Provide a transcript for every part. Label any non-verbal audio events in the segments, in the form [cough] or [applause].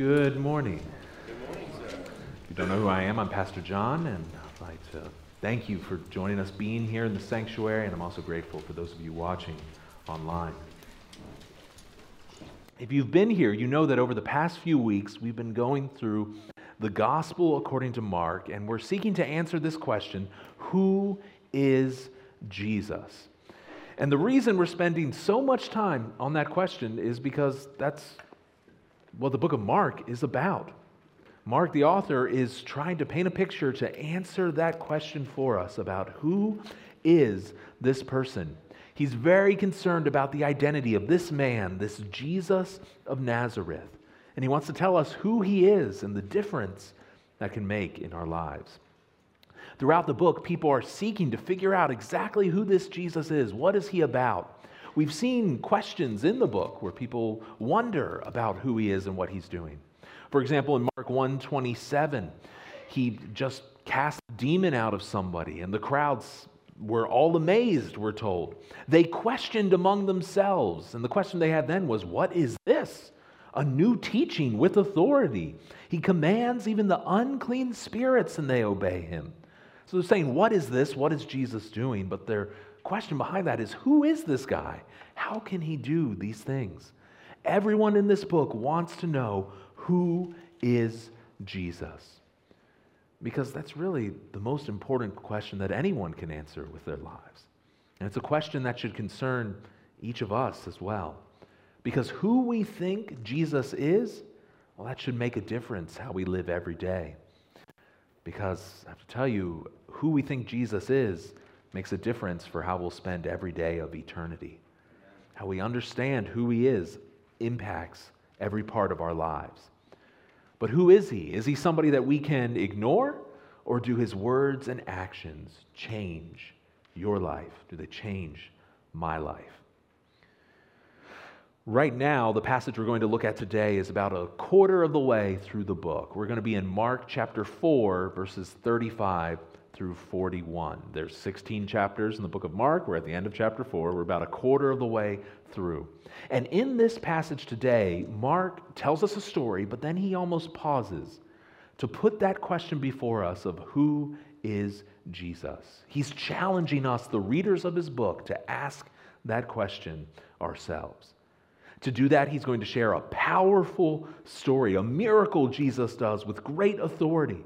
Good morning. Good morning, sir. If you don't know who I am, I'm Pastor John, and I'd like to thank you for joining us being here in the sanctuary, and I'm also grateful for those of you watching online. If you've been here, you know that over the past few weeks, we've been going through the gospel according to Mark, and we're seeking to answer this question Who is Jesus? And the reason we're spending so much time on that question is because that's what the book of Mark is about. Mark, the author, is trying to paint a picture to answer that question for us about who is this person. He's very concerned about the identity of this man, this Jesus of Nazareth. And he wants to tell us who he is and the difference that can make in our lives. Throughout the book, people are seeking to figure out exactly who this Jesus is. What is he about? We've seen questions in the book where people wonder about who he is and what he's doing. For example, in Mark 1:27, he just cast a demon out of somebody and the crowds were all amazed, we're told. They questioned among themselves, and the question they had then was, What is this? A new teaching with authority. He commands even the unclean spirits, and they obey him. So they're saying, What is this? What is Jesus doing? But their question behind that is, Who is this guy? How can he do these things? Everyone in this book wants to know who is Jesus. Because that's really the most important question that anyone can answer with their lives. And it's a question that should concern each of us as well. Because who we think Jesus is, well, that should make a difference how we live every day. Because I have to tell you, who we think Jesus is makes a difference for how we'll spend every day of eternity. How we understand who he is impacts every part of our lives. But who is he? Is he somebody that we can ignore? Or do his words and actions change your life? Do they change my life? Right now, the passage we're going to look at today is about a quarter of the way through the book. We're going to be in Mark chapter 4, verses 35 through 41. There's 16 chapters in the book of Mark. We're at the end of chapter 4. We're about a quarter of the way through. And in this passage today, Mark tells us a story, but then he almost pauses to put that question before us of who is Jesus. He's challenging us, the readers of his book, to ask that question ourselves. To do that, he's going to share a powerful story, a miracle Jesus does with great authority.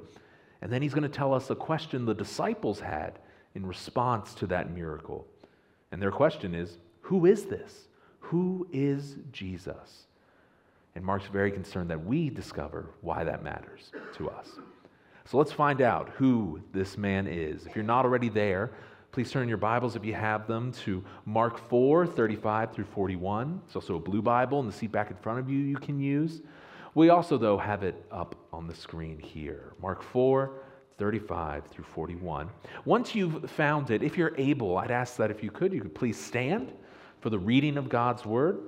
And then he's going to tell us a question the disciples had in response to that miracle. And their question is Who is this? Who is Jesus? And Mark's very concerned that we discover why that matters to us. So let's find out who this man is. If you're not already there, please turn your Bibles, if you have them, to Mark 4 35 through 41. It's also a blue Bible in the seat back in front of you you can use. We also, though, have it up on the screen here. Mark 4, 35 through 41. Once you've found it, if you're able, I'd ask that if you could, you could please stand for the reading of God's word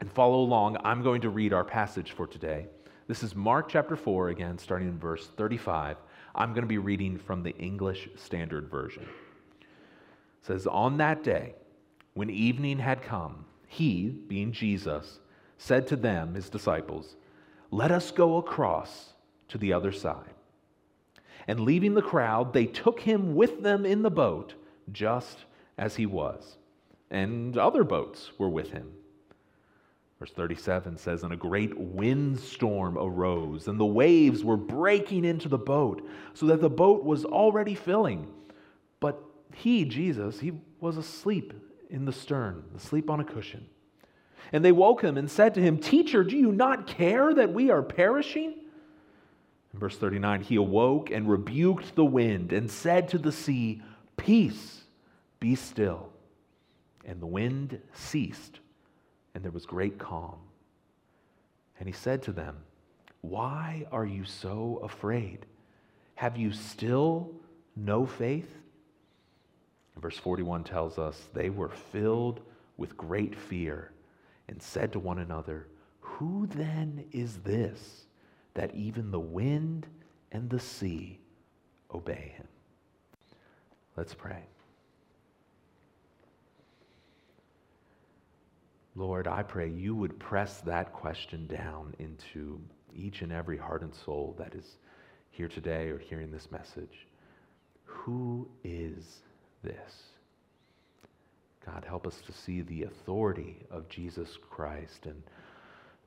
and follow along. I'm going to read our passage for today. This is Mark chapter 4, again, starting in verse 35. I'm going to be reading from the English Standard Version. It says, On that day, when evening had come, he, being Jesus, said to them, his disciples, let us go across to the other side. And leaving the crowd, they took him with them in the boat, just as he was. And other boats were with him. Verse 37 says, And a great windstorm arose, and the waves were breaking into the boat, so that the boat was already filling. But he, Jesus, he was asleep in the stern, asleep on a cushion. And they woke him and said to him, Teacher, do you not care that we are perishing? In verse 39, he awoke and rebuked the wind and said to the sea, Peace, be still. And the wind ceased, and there was great calm. And he said to them, Why are you so afraid? Have you still no faith? verse 41 tells us they were filled with great fear and said to one another, Who then is this that even the wind and the sea obey him? Let's pray. Lord, I pray you would press that question down into each and every heart and soul that is here today or hearing this message. Who is this? God, help us to see the authority of Jesus Christ and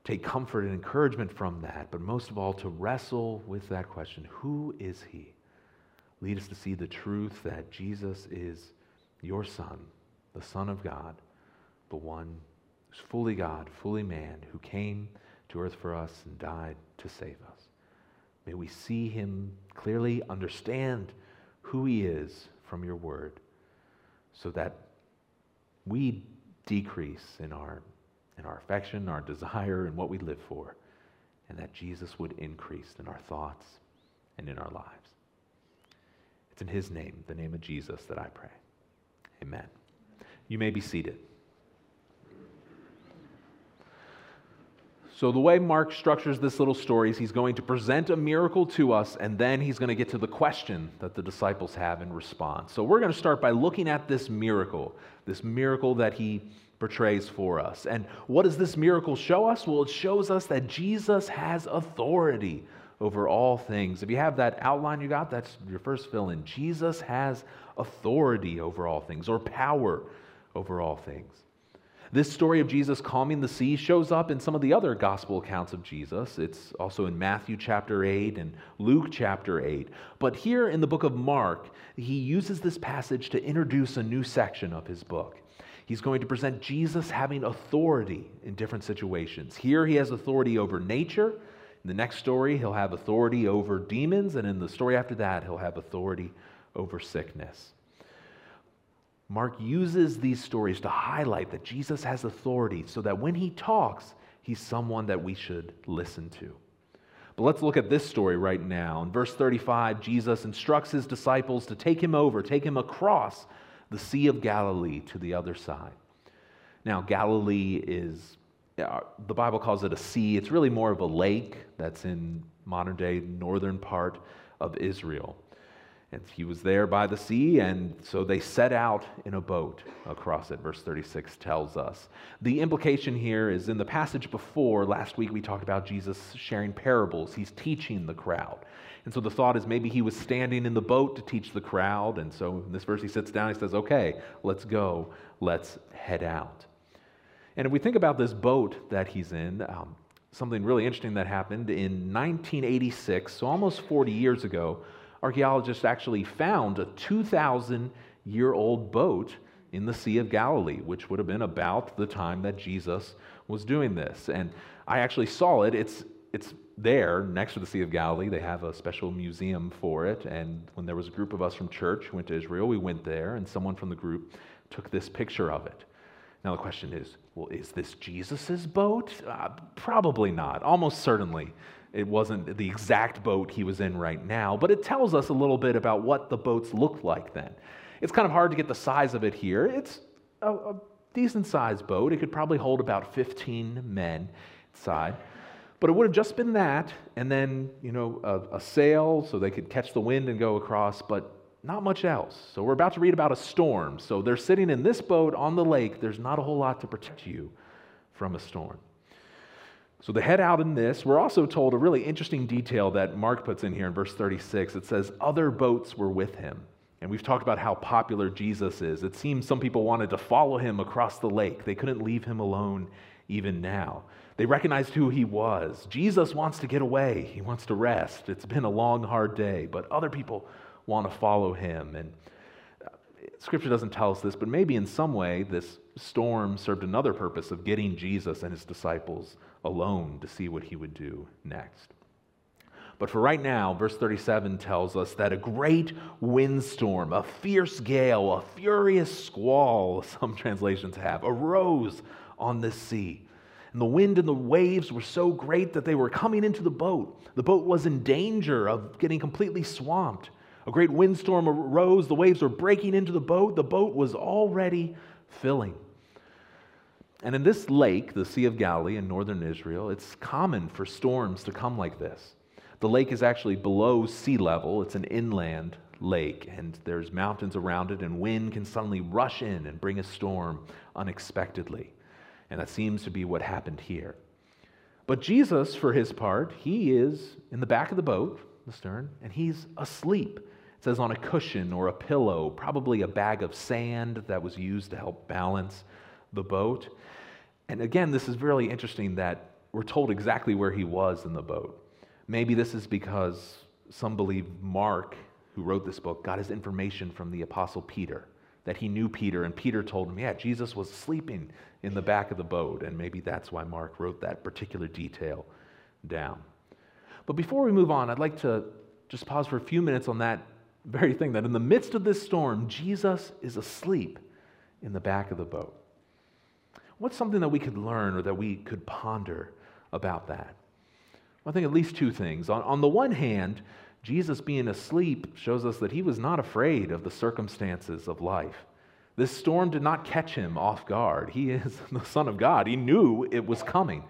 take comfort and encouragement from that, but most of all, to wrestle with that question who is He? Lead us to see the truth that Jesus is your Son, the Son of God, the one who's fully God, fully man, who came to earth for us and died to save us. May we see Him clearly, understand who He is from your word, so that we decrease in our, in our affection, our desire, and what we live for, and that Jesus would increase in our thoughts and in our lives. It's in His name, the name of Jesus, that I pray. Amen. You may be seated. So, the way Mark structures this little story is he's going to present a miracle to us, and then he's going to get to the question that the disciples have in response. So, we're going to start by looking at this miracle, this miracle that he portrays for us. And what does this miracle show us? Well, it shows us that Jesus has authority over all things. If you have that outline you got, that's your first fill in. Jesus has authority over all things, or power over all things. This story of Jesus calming the sea shows up in some of the other gospel accounts of Jesus. It's also in Matthew chapter 8 and Luke chapter 8. But here in the book of Mark, he uses this passage to introduce a new section of his book. He's going to present Jesus having authority in different situations. Here he has authority over nature. In the next story, he'll have authority over demons. And in the story after that, he'll have authority over sickness. Mark uses these stories to highlight that Jesus has authority so that when he talks, he's someone that we should listen to. But let's look at this story right now. In verse 35, Jesus instructs his disciples to take him over, take him across the Sea of Galilee to the other side. Now, Galilee is, uh, the Bible calls it a sea. It's really more of a lake that's in modern day northern part of Israel. And he was there by the sea, and so they set out in a boat across it, verse 36 tells us. The implication here is in the passage before, last week we talked about Jesus sharing parables. He's teaching the crowd. And so the thought is maybe he was standing in the boat to teach the crowd. And so in this verse, he sits down, he says, Okay, let's go, let's head out. And if we think about this boat that he's in, um, something really interesting that happened in 1986, so almost 40 years ago archaeologists actually found a 2,000 year old boat in the Sea of Galilee, which would have been about the time that Jesus was doing this. And I actually saw it. It's, it's there next to the Sea of Galilee. They have a special museum for it. And when there was a group of us from church who went to Israel, we went there, and someone from the group took this picture of it. Now, the question is well, is this Jesus' boat? Uh, probably not, almost certainly it wasn't the exact boat he was in right now, but it tells us a little bit about what the boats looked like then. It's kind of hard to get the size of it here. It's a, a decent sized boat. It could probably hold about 15 men inside. But it would have just been that, and then, you know, a, a sail so they could catch the wind and go across, but not much else. So we're about to read about a storm. So they're sitting in this boat on the lake. There's not a whole lot to protect you from a storm. So they head out in this. We're also told a really interesting detail that Mark puts in here in verse 36. It says, Other boats were with him. And we've talked about how popular Jesus is. It seems some people wanted to follow him across the lake. They couldn't leave him alone even now. They recognized who he was. Jesus wants to get away, he wants to rest. It's been a long, hard day, but other people want to follow him. And uh, Scripture doesn't tell us this, but maybe in some way this storm served another purpose of getting Jesus and his disciples alone to see what he would do next. But for right now, verse 37 tells us that a great windstorm, a fierce gale, a furious squall, [laughs] some translations have, arose on the sea. And the wind and the waves were so great that they were coming into the boat. The boat was in danger of getting completely swamped. A great windstorm arose, the waves were breaking into the boat, the boat was already filling. And in this lake, the Sea of Galilee in northern Israel, it's common for storms to come like this. The lake is actually below sea level, it's an inland lake, and there's mountains around it, and wind can suddenly rush in and bring a storm unexpectedly. And that seems to be what happened here. But Jesus, for his part, he is in the back of the boat, the stern, and he's asleep. It says on a cushion or a pillow, probably a bag of sand that was used to help balance the boat. And again, this is really interesting that we're told exactly where he was in the boat. Maybe this is because some believe Mark, who wrote this book, got his information from the Apostle Peter, that he knew Peter, and Peter told him, yeah, Jesus was sleeping in the back of the boat, and maybe that's why Mark wrote that particular detail down. But before we move on, I'd like to just pause for a few minutes on that very thing that in the midst of this storm, Jesus is asleep in the back of the boat. What's something that we could learn or that we could ponder about that? Well, I think at least two things. On, on the one hand, Jesus being asleep shows us that he was not afraid of the circumstances of life. This storm did not catch him off guard. He is [laughs] the Son of God. He knew it was coming.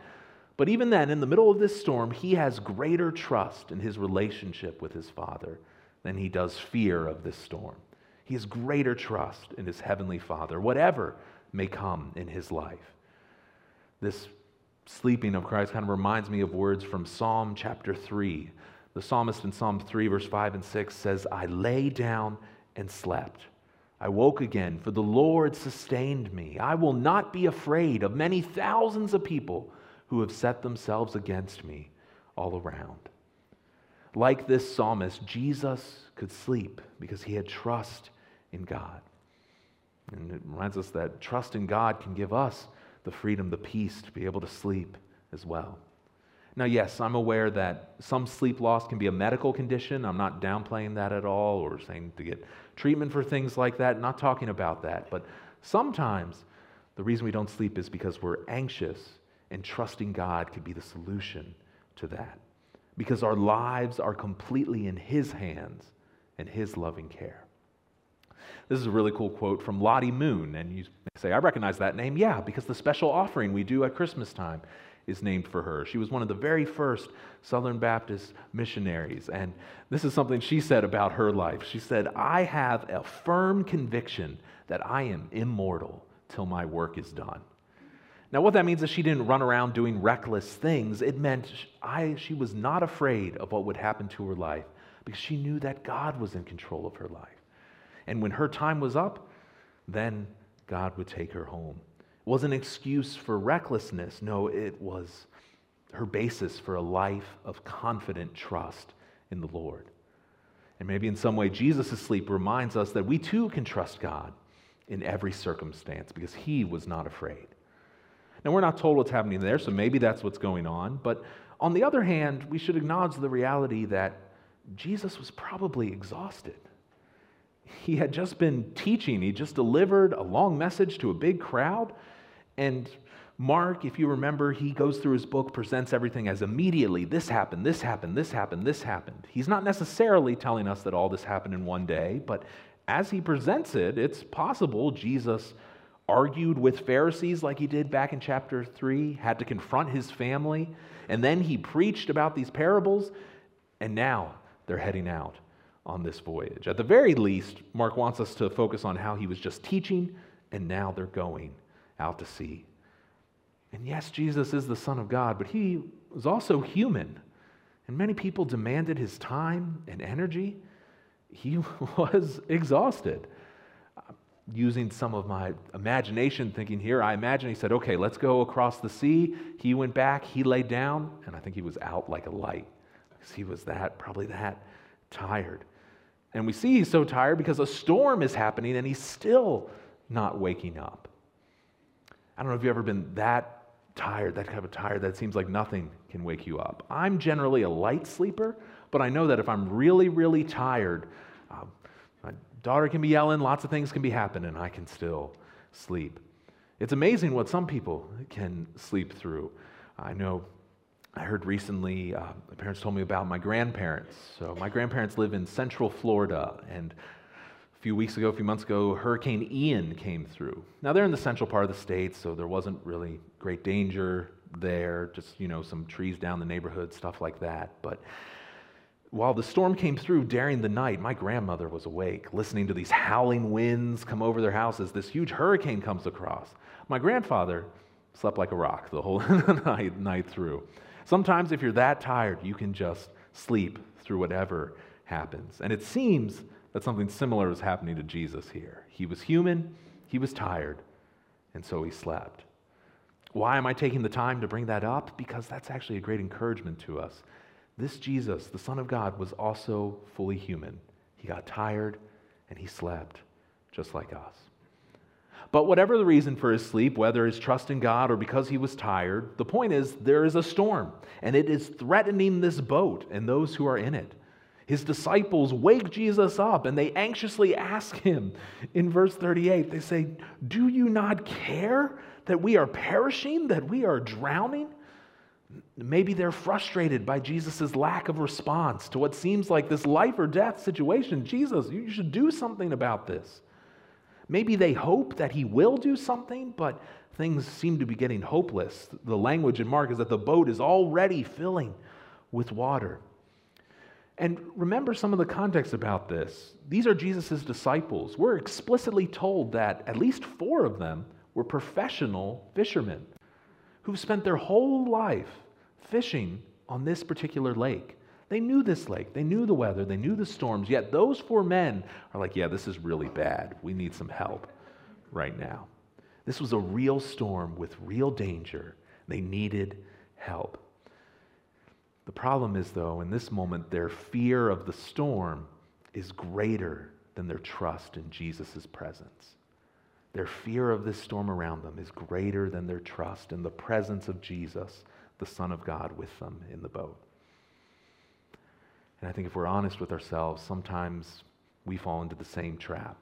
But even then, in the middle of this storm, he has greater trust in his relationship with his Father than he does fear of this storm. He has greater trust in his Heavenly Father, whatever may come in his life. This sleeping of Christ kind of reminds me of words from Psalm chapter 3. The psalmist in Psalm 3, verse 5 and 6 says, I lay down and slept. I woke again, for the Lord sustained me. I will not be afraid of many thousands of people who have set themselves against me all around. Like this psalmist, Jesus could sleep because he had trust in God. And it reminds us that trust in God can give us the freedom, the peace to be able to sleep as well. Now, yes, I'm aware that some sleep loss can be a medical condition. I'm not downplaying that at all or saying to get treatment for things like that. Not talking about that. But sometimes the reason we don't sleep is because we're anxious, and trusting God could be the solution to that. Because our lives are completely in His hands and His loving care. This is a really cool quote from Lottie Moon. And you say, I recognize that name. Yeah, because the special offering we do at Christmas time is named for her. She was one of the very first Southern Baptist missionaries. And this is something she said about her life. She said, I have a firm conviction that I am immortal till my work is done. Now, what that means is she didn't run around doing reckless things. It meant I, she was not afraid of what would happen to her life because she knew that God was in control of her life. And when her time was up, then God would take her home. It wasn't an excuse for recklessness. No, it was her basis for a life of confident trust in the Lord. And maybe in some way, Jesus' sleep reminds us that we too can trust God in every circumstance because he was not afraid. Now, we're not told what's happening there, so maybe that's what's going on. But on the other hand, we should acknowledge the reality that Jesus was probably exhausted he had just been teaching, he just delivered a long message to a big crowd. And Mark, if you remember, he goes through his book, presents everything as immediately this happened, this happened, this happened, this happened. He's not necessarily telling us that all this happened in one day, but as he presents it, it's possible Jesus argued with Pharisees like he did back in chapter 3, had to confront his family, and then he preached about these parables, and now they're heading out on this voyage. At the very least, Mark wants us to focus on how he was just teaching and now they're going out to sea. And yes, Jesus is the Son of God, but he was also human. And many people demanded his time and energy. He [laughs] was exhausted. Using some of my imagination thinking here, I imagine he said, Okay, let's go across the sea. He went back, he laid down, and I think he was out like a light because he was that, probably that tired. And we see he's so tired because a storm is happening and he's still not waking up. I don't know if you've ever been that tired, that kind of tired that seems like nothing can wake you up. I'm generally a light sleeper, but I know that if I'm really, really tired, um, my daughter can be yelling, lots of things can be happening, and I can still sleep. It's amazing what some people can sleep through. I know I heard recently, uh, the parents told me about my grandparents. So, my grandparents live in central Florida, and a few weeks ago, a few months ago, Hurricane Ian came through. Now, they're in the central part of the state, so there wasn't really great danger there, just, you know, some trees down the neighborhood, stuff like that. But while the storm came through during the night, my grandmother was awake, listening to these howling winds come over their houses. this huge hurricane comes across. My grandfather slept like a rock the whole [laughs] night, night through. Sometimes, if you're that tired, you can just sleep through whatever happens. And it seems that something similar was happening to Jesus here. He was human, he was tired, and so he slept. Why am I taking the time to bring that up? Because that's actually a great encouragement to us. This Jesus, the Son of God, was also fully human. He got tired and he slept just like us. But whatever the reason for his sleep, whether his trust in God or because he was tired, the point is there is a storm, and it is threatening this boat and those who are in it. His disciples wake Jesus up and they anxiously ask him in verse 38 they say, Do you not care that we are perishing, that we are drowning? Maybe they're frustrated by Jesus' lack of response to what seems like this life or death situation. Jesus, you should do something about this. Maybe they hope that he will do something, but things seem to be getting hopeless. The language in Mark is that the boat is already filling with water. And remember some of the context about this. These are Jesus' disciples. We're explicitly told that at least four of them were professional fishermen who've spent their whole life fishing on this particular lake. They knew this lake, they knew the weather, they knew the storms, yet those four men are like, yeah, this is really bad. We need some help right now. This was a real storm with real danger. They needed help. The problem is, though, in this moment, their fear of the storm is greater than their trust in Jesus' presence. Their fear of this storm around them is greater than their trust in the presence of Jesus, the Son of God, with them in the boat. And I think if we're honest with ourselves, sometimes we fall into the same trap.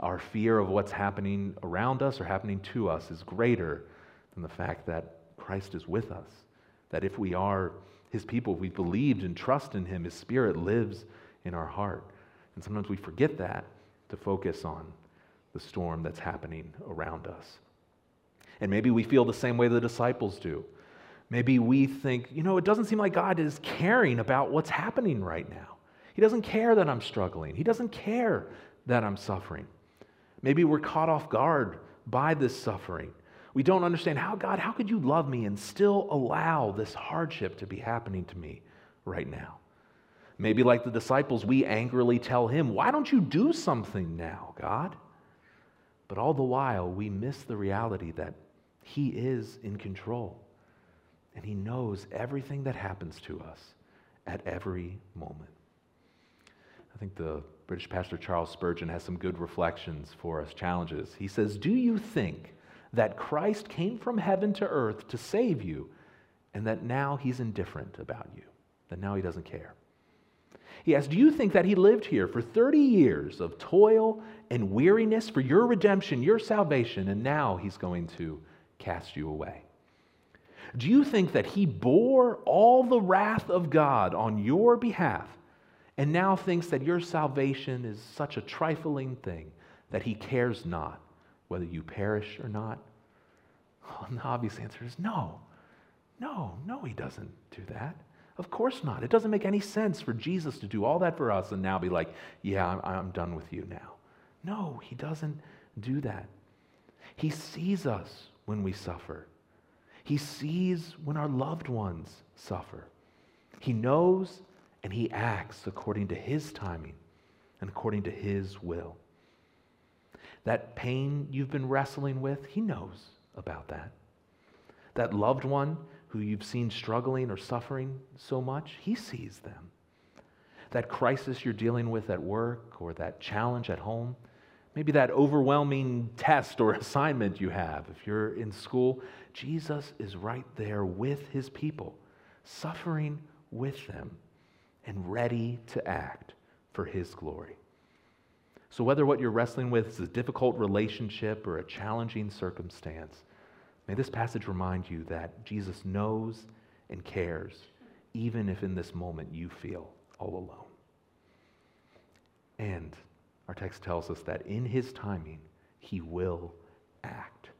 Our fear of what's happening around us or happening to us is greater than the fact that Christ is with us. That if we are his people, if we've believed and trust in him, his spirit lives in our heart. And sometimes we forget that to focus on the storm that's happening around us. And maybe we feel the same way the disciples do. Maybe we think, you know, it doesn't seem like God is caring about what's happening right now. He doesn't care that I'm struggling, He doesn't care that I'm suffering. Maybe we're caught off guard by this suffering. We don't understand how, God, how could you love me and still allow this hardship to be happening to me right now? Maybe, like the disciples, we angrily tell him, Why don't you do something now, God? But all the while, we miss the reality that he is in control and He knows everything that happens to us at every moment. I think the British pastor Charles Spurgeon has some good reflections for us, challenges. He says, Do you think that Christ came from heaven to earth to save you and that now He's indifferent about you, that now He doesn't care? He asks, Do you think that He lived here for 30 years of toil and weariness for your redemption, your salvation, and now He's going to cast you away? Do you think that he bore all the wrath of God on your behalf and now thinks that your salvation is such a trifling thing that he cares not whether you perish or not? Well, the obvious answer is no. No, no, he doesn't do that. Of course not. It doesn't make any sense for Jesus to do all that for us and now be like, yeah, I'm, I'm done with you now. No, he doesn't do that. He sees us when we suffer. He sees when our loved ones suffer. He knows and He acts according to His timing and according to His will. That pain you've been wrestling with, He knows about that. That loved one who you've seen struggling or suffering so much, He sees them. That crisis you're dealing with at work or that challenge at home, maybe that overwhelming test or [laughs] assignment you have if you're in school, Jesus is right there with his people, suffering with them and ready to act for his glory. So, whether what you're wrestling with is a difficult relationship or a challenging circumstance, may this passage remind you that Jesus knows and cares, even if in this moment you feel all alone. And our text tells us that in his timing, he will act.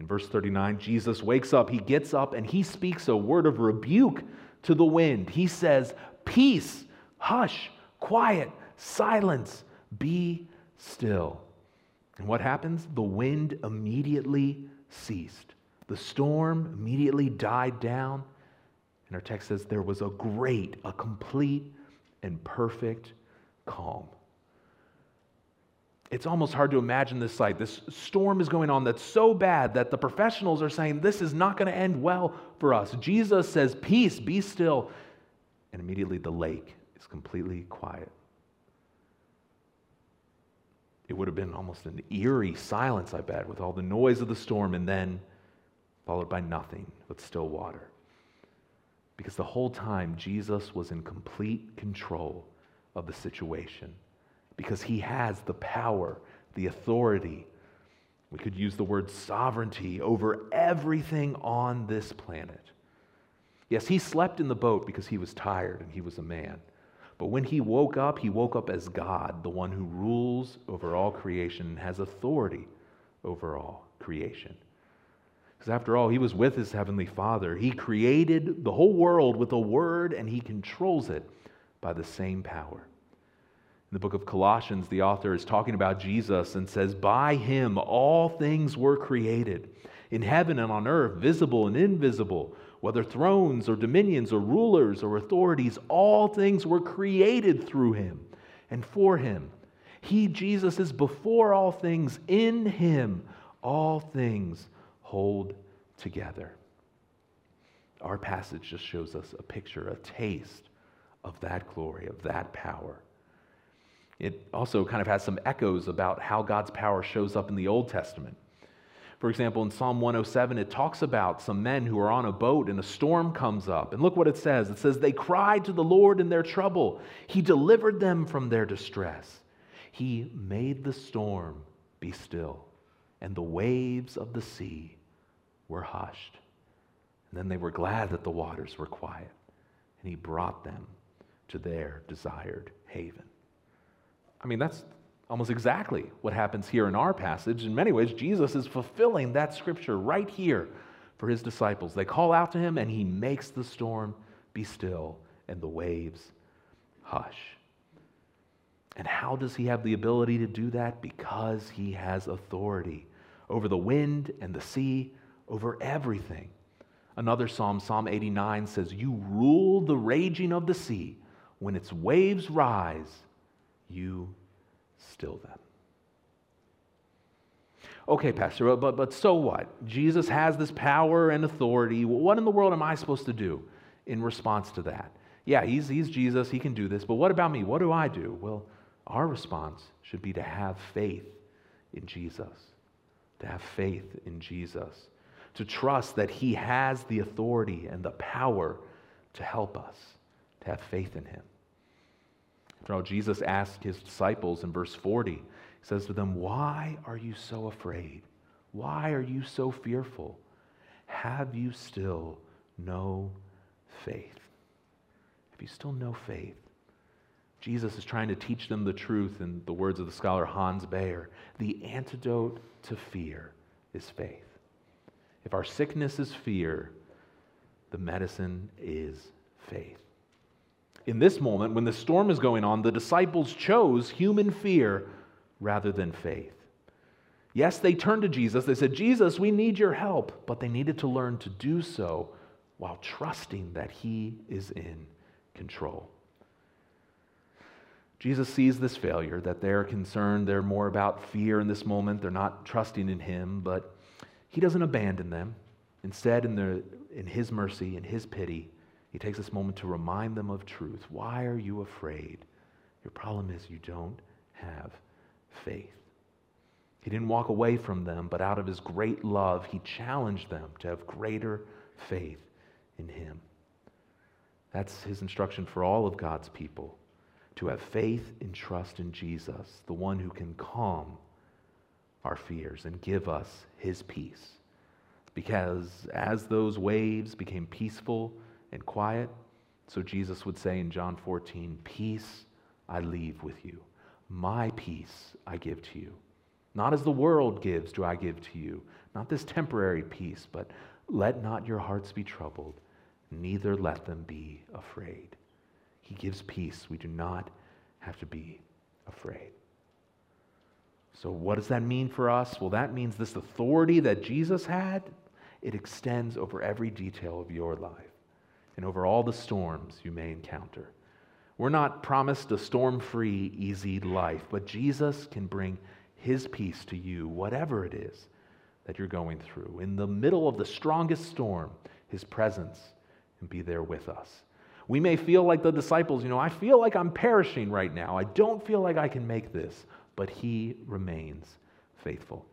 In verse 39, Jesus wakes up, he gets up, and he speaks a word of rebuke to the wind. He says, Peace, hush, quiet, silence, be still. And what happens? The wind immediately ceased. The storm immediately died down, and our text says there was a great, a complete, and perfect calm. It's almost hard to imagine this sight. This storm is going on that's so bad that the professionals are saying this is not going to end well for us. Jesus says, Peace, be still. And immediately the lake is completely quiet. It would have been almost an eerie silence, I bet, with all the noise of the storm and then followed by nothing but still water. Because the whole time, Jesus was in complete control of the situation. Because he has the power, the authority, we could use the word sovereignty over everything on this planet. Yes, he slept in the boat because he was tired and he was a man. But when he woke up, he woke up as God, the one who rules over all creation and has authority over all creation. Because after all, he was with his heavenly Father. He created the whole world with a word and he controls it by the same power. In the book of Colossians, the author is talking about Jesus and says, By him all things were created, in heaven and on earth, visible and invisible whether thrones or dominions or rulers or authorities, all things were created through him and for him. He, Jesus, is before all things. In him, all things hold together. Our passage just shows us a picture, a taste of that glory, of that power. It also kind of has some echoes about how God's power shows up in the Old Testament. For example, in Psalm 107, it talks about some men who are on a boat and a storm comes up. And look what it says it says, They cried to the Lord in their trouble. He delivered them from their distress. He made the storm be still, and the waves of the sea were hushed. And then they were glad that the waters were quiet, and He brought them to their desired haven. I mean, that's almost exactly what happens here in our passage. In many ways, Jesus is fulfilling that scripture right here for his disciples. They call out to him, and he makes the storm be still and the waves hush. And how does he have the ability to do that? Because he has authority over the wind and the sea, over everything. Another psalm, Psalm 89, says, You rule the raging of the sea. When its waves rise, you still them. Okay, Pastor, but, but so what? Jesus has this power and authority. What in the world am I supposed to do in response to that? Yeah, he's, he's Jesus, he can do this, but what about me? What do I do? Well, our response should be to have faith in Jesus, to have faith in Jesus, to trust that he has the authority and the power to help us, to have faith in him. After all, Jesus asked his disciples in verse 40, he says to them, Why are you so afraid? Why are you so fearful? Have you still no faith? Have you still no faith? Jesus is trying to teach them the truth in the words of the scholar Hans Bayer. The antidote to fear is faith. If our sickness is fear, the medicine is faith in this moment, when the storm is going on, the disciples chose human fear rather than faith. Yes, they turned to Jesus. They said, Jesus, we need your help. But they needed to learn to do so while trusting that he is in control. Jesus sees this failure, that they're concerned, they're more about fear in this moment, they're not trusting in him, but he doesn't abandon them. Instead, in, the, in his mercy, in his pity, he takes this moment to remind them of truth. Why are you afraid? Your problem is you don't have faith. He didn't walk away from them, but out of his great love, he challenged them to have greater faith in him. That's his instruction for all of God's people to have faith and trust in Jesus, the one who can calm our fears and give us his peace. Because as those waves became peaceful, and quiet. So Jesus would say in John 14, Peace I leave with you, my peace I give to you. Not as the world gives, do I give to you. Not this temporary peace, but let not your hearts be troubled, neither let them be afraid. He gives peace. We do not have to be afraid. So, what does that mean for us? Well, that means this authority that Jesus had it extends over every detail of your life and over all the storms you may encounter. We're not promised a storm free, easy life, but Jesus can bring his peace to you, whatever it is that you're going through. In the middle of the strongest storm, his presence can be there with us. We may feel like the disciples, you know, I feel like I'm perishing right now. I don't feel like I can make this, but he remains faithful.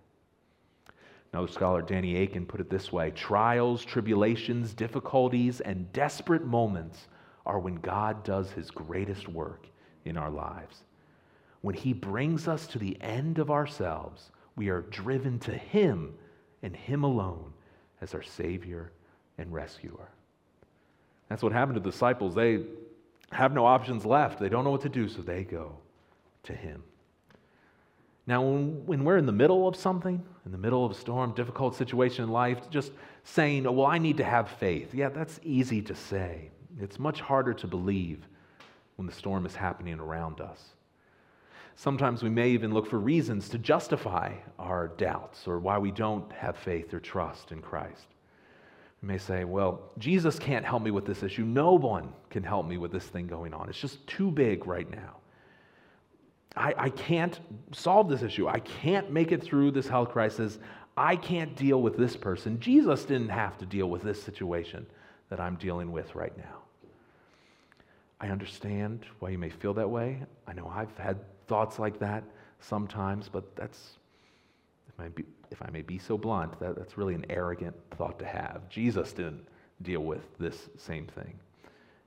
Another scholar, Danny Akin, put it this way trials, tribulations, difficulties, and desperate moments are when God does his greatest work in our lives. When he brings us to the end of ourselves, we are driven to him and him alone as our Savior and rescuer. That's what happened to the disciples. They have no options left, they don't know what to do, so they go to him. Now, when, we're in the middle of something, in the middle of a storm, difficult situation in life, just saying, oh, well, I need to have faith. Yeah, that's easy to say. It's much harder to believe when the storm is happening around us. Sometimes we may even look for reasons to justify our doubts or why we don't have faith or trust in Christ. We may say, well, Jesus can't help me with this issue. No one can help me with this thing going on. It's just too big right now. I, I can't solve this issue. I can't make it through this health crisis. I can't deal with this person. Jesus didn't have to deal with this situation that I'm dealing with right now. I understand why you may feel that way. I know I've had thoughts like that sometimes, but that's, if I, be, if I may be so blunt, that, that's really an arrogant thought to have. Jesus didn't deal with this same thing.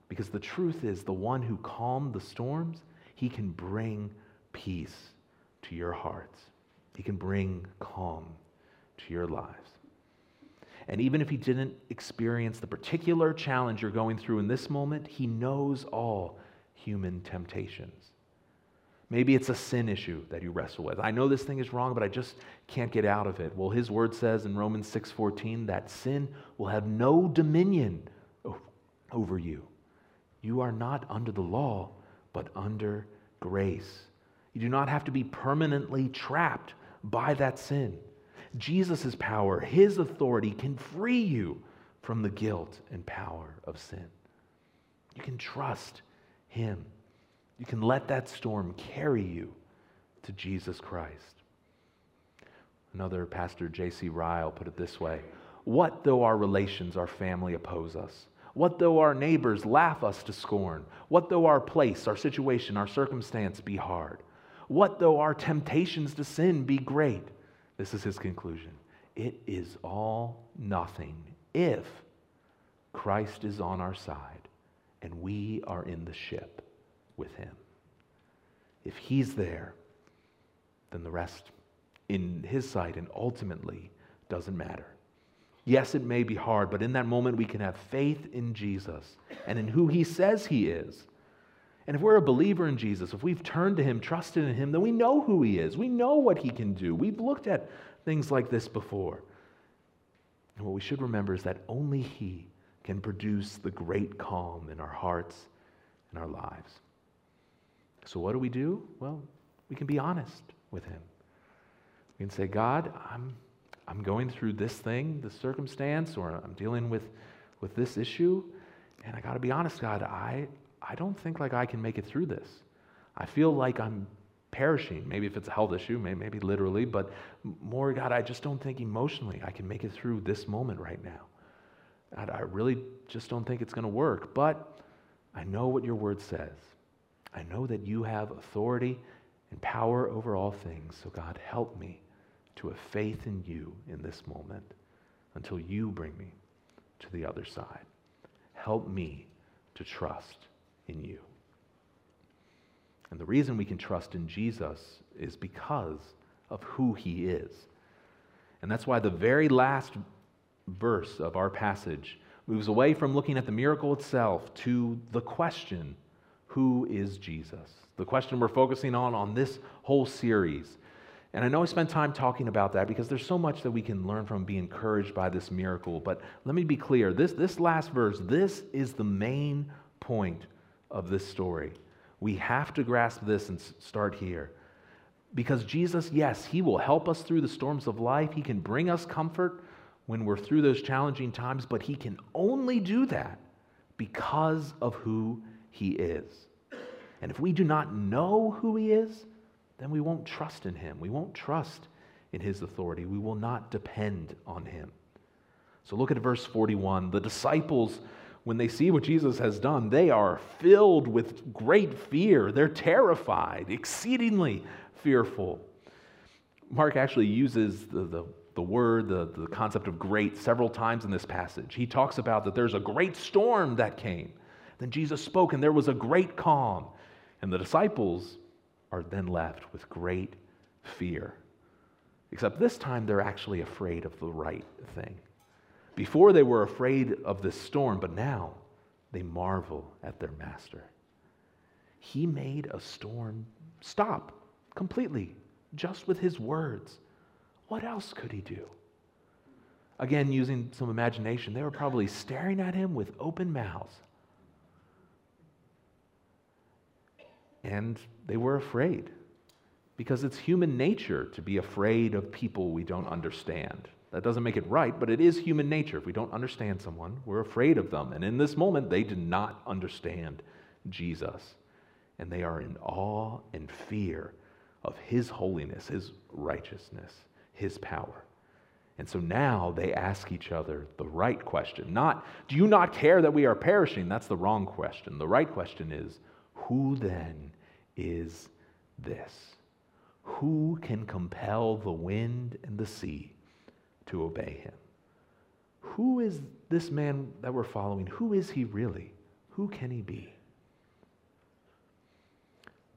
Because the truth is, the one who calmed the storms, he can bring peace to your hearts. He can bring calm to your lives. And even if he didn't experience the particular challenge you're going through in this moment, he knows all human temptations. Maybe it's a sin issue that you wrestle with. I know this thing is wrong, but I just can't get out of it. Well, his word says in Romans 6:14 that sin will have no dominion over you. You are not under the law, but under grace. You do not have to be permanently trapped by that sin. Jesus' power, his authority can free you from the guilt and power of sin. You can trust him. You can let that storm carry you to Jesus Christ. Another pastor, J.C. Ryle, put it this way What though our relations, our family oppose us? What though our neighbors laugh us to scorn? What though our place, our situation, our circumstance be hard? What though our temptations to sin be great? This is his conclusion. It is all nothing if Christ is on our side and we are in the ship with him. If he's there, then the rest in his sight and ultimately doesn't matter. Yes, it may be hard, but in that moment we can have faith in Jesus and in who he says he is. And if we're a believer in Jesus, if we've turned to him, trusted in him, then we know who he is. We know what he can do. We've looked at things like this before. And what we should remember is that only he can produce the great calm in our hearts and our lives. So, what do we do? Well, we can be honest with him. We can say, God, I'm, I'm going through this thing, this circumstance, or I'm dealing with, with this issue, and I got to be honest, God, I, I don't think like I can make it through this. I feel like I'm perishing. Maybe if it's a health issue, maybe, maybe literally, but more, God, I just don't think emotionally I can make it through this moment right now. God, I really just don't think it's going to work. But I know what your word says. I know that you have authority and power over all things. So, God, help me to have faith in you in this moment until you bring me to the other side. Help me to trust in you. And the reason we can trust in Jesus is because of who he is. And that's why the very last verse of our passage moves away from looking at the miracle itself to the question who is Jesus? The question we're focusing on on this whole series. And I know I spent time talking about that because there's so much that we can learn from, be encouraged by this miracle. But let me be clear this, this last verse, this is the main point of this story. We have to grasp this and start here. Because Jesus, yes, He will help us through the storms of life, He can bring us comfort, when we're through those challenging times, but He can only do that because of who He is. And if we do not know who He is, then we won't trust in Him. We won't trust in His authority. We will not depend on Him. So look at verse 41. The disciples, when they see what Jesus has done, they are filled with great fear. They're terrified, exceedingly fearful. Mark actually uses the, the, the word, the, the concept of great, several times in this passage. He talks about that there's a great storm that came. Then Jesus spoke, and there was a great calm. And the disciples are then left with great fear. Except this time they're actually afraid of the right thing. Before they were afraid of the storm, but now they marvel at their master. He made a storm stop completely just with his words. What else could he do? Again, using some imagination, they were probably staring at him with open mouths. And they were afraid because it's human nature to be afraid of people we don't understand. That doesn't make it right, but it is human nature. If we don't understand someone, we're afraid of them. And in this moment, they did not understand Jesus. And they are in awe and fear of his holiness, his righteousness, his power. And so now they ask each other the right question. Not, do you not care that we are perishing? That's the wrong question. The right question is, who then is this? Who can compel the wind and the sea to obey him? Who is this man that we're following? Who is he really? Who can he be?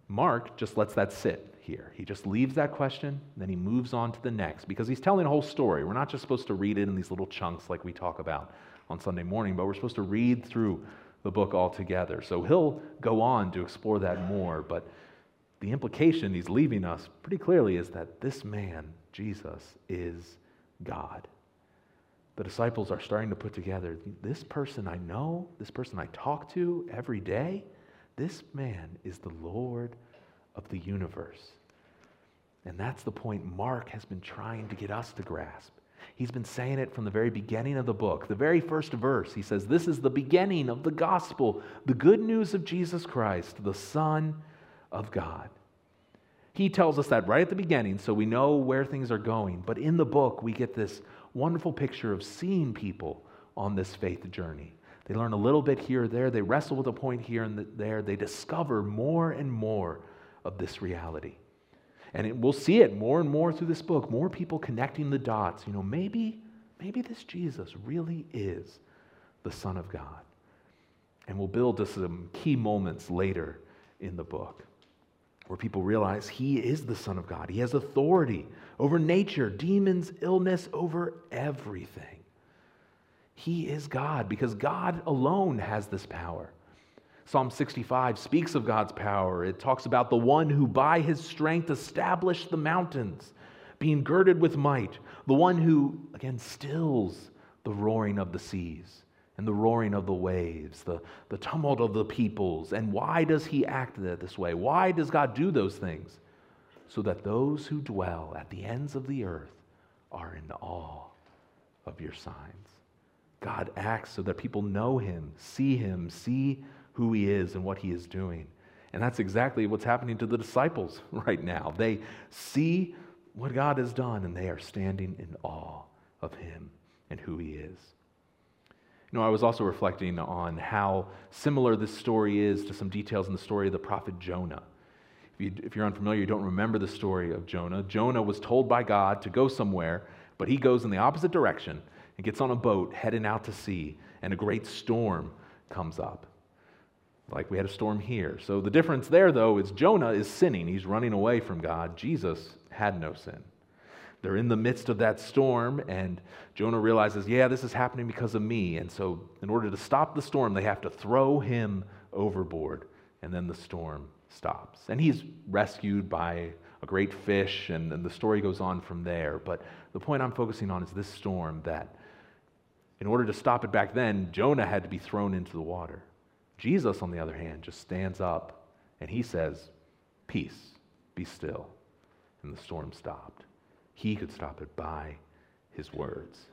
Mark just lets that sit here. He just leaves that question, then he moves on to the next because he's telling a whole story. We're not just supposed to read it in these little chunks like we talk about on Sunday morning, but we're supposed to read through the book altogether. So he'll go on to explore that more, but the implication he's leaving us pretty clearly is that this man, Jesus, is God. The disciples are starting to put together this person I know, this person I talk to every day, this man is the Lord of the universe. And that's the point Mark has been trying to get us to grasp. He's been saying it from the very beginning of the book. The very first verse, he says, This is the beginning of the gospel, the good news of Jesus Christ, the Son of God. He tells us that right at the beginning, so we know where things are going. But in the book, we get this wonderful picture of seeing people on this faith journey. They learn a little bit here or there, they wrestle with a point here and there, they discover more and more of this reality. And it, we'll see it more and more through this book, more people connecting the dots. You know, maybe, maybe this Jesus really is the Son of God. And we'll build to some key moments later in the book where people realize he is the Son of God. He has authority over nature, demons, illness, over everything. He is God because God alone has this power. Psalm 65 speaks of God's power. It talks about the one who by his strength established the mountains, being girded with might, the one who, again, stills the roaring of the seas and the roaring of the waves, the, the tumult of the peoples. And why does he act this way? Why does God do those things? So that those who dwell at the ends of the earth are in awe of your signs. God acts so that people know him, see him, see who he is and what he is doing. And that's exactly what's happening to the disciples [laughs] right now. They see what God has done and they are standing in awe of him and who he is. You know, I was also reflecting on how similar this story is to some details in the story of the prophet Jonah. If, you, if you're unfamiliar, you don't remember the story of Jonah. Jonah was told by God to go somewhere, but he goes in the opposite direction and gets on a boat heading out to sea, and a great storm comes up like we had a storm here. So the difference there, though, is Jonah is sinning. He's running away from God. Jesus had no sin. They're in the midst of that storm, and Jonah realizes, yeah, this is happening because of me. And so, in order to stop the storm, they have to throw him overboard, and then the storm stops. And he's rescued by a great fish, and, and the story goes on from there. But the point I'm focusing on is this storm that, in order to stop it back then, Jonah had to be thrown into the water. Jesus, on the other hand, just stands up and he says, Peace, be still. And the storm stopped. He could stop it by his words.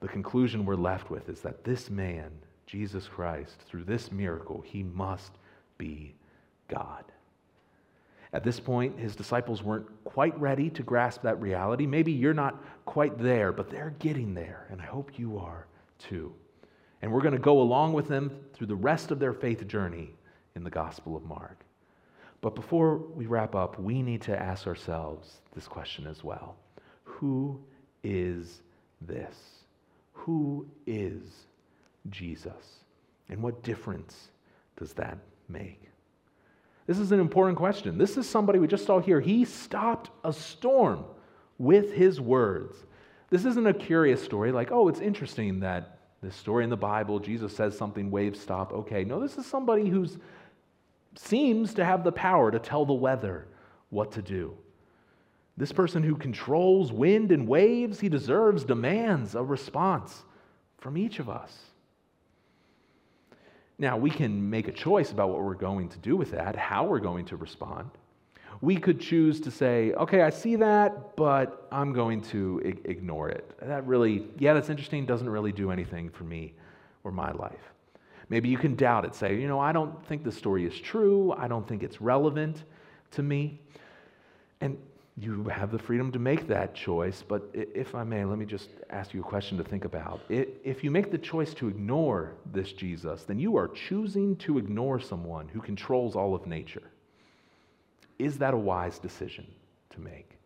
the conclusion we're left with is that this man, Jesus Christ, through this miracle, he must be God. At this point, his disciples weren't quite ready to grasp that reality. Maybe you're not quite there, but they're getting there, and I hope you are too. And we're going to go along with them through the rest of their faith journey in the Gospel of Mark. But before we wrap up, we need to ask ourselves this question as well Who is this? Who is Jesus? And what difference does that make? This is an important question. This is somebody we just saw here. He stopped a storm with his words. This isn't a curious story like, oh, it's interesting that this story in the Bible, Jesus says something, waves stop. Okay, no, this is somebody who seems to have the power to tell the weather what to do. This person who controls wind and waves, he deserves, demands a response from each of us. Now, we can make a choice about what we're going to do with that, how we're going to respond. We could choose to say, okay, I see that, but I'm going to ignore it. That really, yeah, that's interesting, doesn't really do anything for me or my life. Maybe you can doubt it, say, you know, I don't think the story is true, I don't think it's relevant to me. And you have the freedom to make that choice, but if I may, let me just ask you a question to think about. If you make the choice to ignore this Jesus, then you are choosing to ignore someone who controls all of nature. Is that a wise decision to make?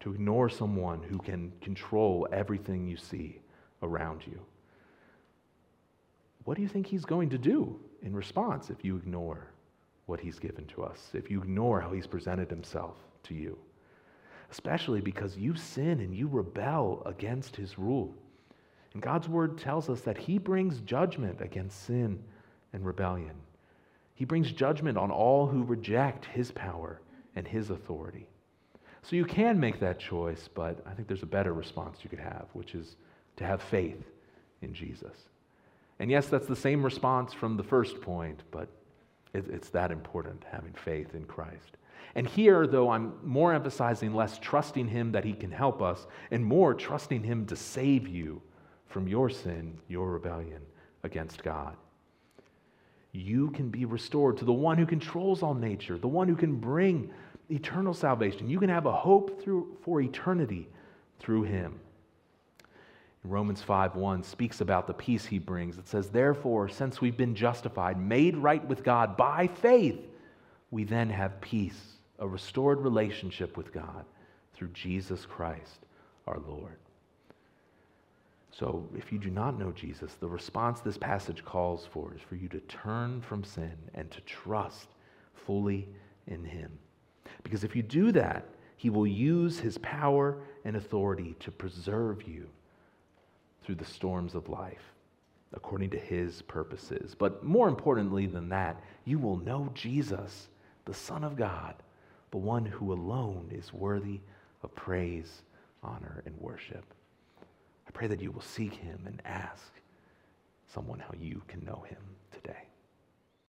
To ignore someone who can control everything you see around you? What do you think he's going to do in response if you ignore what he's given to us, if you ignore how he's presented himself to you? especially because you sin and you rebel against his rule. And God's word tells us that he brings judgment against sin and rebellion. He brings judgment on all who reject his power and his authority. So you can make that choice, but I think there's a better response you could have, which is to have faith in Jesus. And yes, that's the same response from the first point, but it's that important, having faith in Christ. And here, though, I'm more emphasizing less trusting Him that He can help us and more trusting Him to save you from your sin, your rebellion against God. You can be restored to the one who controls all nature, the one who can bring eternal salvation. You can have a hope through, for eternity through Him. Romans 5:1 speaks about the peace he brings. It says, "Therefore, since we've been justified, made right with God by faith, we then have peace a restored relationship with God through Jesus Christ our Lord. So, if you do not know Jesus, the response this passage calls for is for you to turn from sin and to trust fully in Him. Because if you do that, He will use His power and authority to preserve you through the storms of life according to His purposes. But more importantly than that, you will know Jesus, the Son of God the one who alone is worthy of praise, honor, and worship. I pray that you will seek him and ask someone how you can know him today.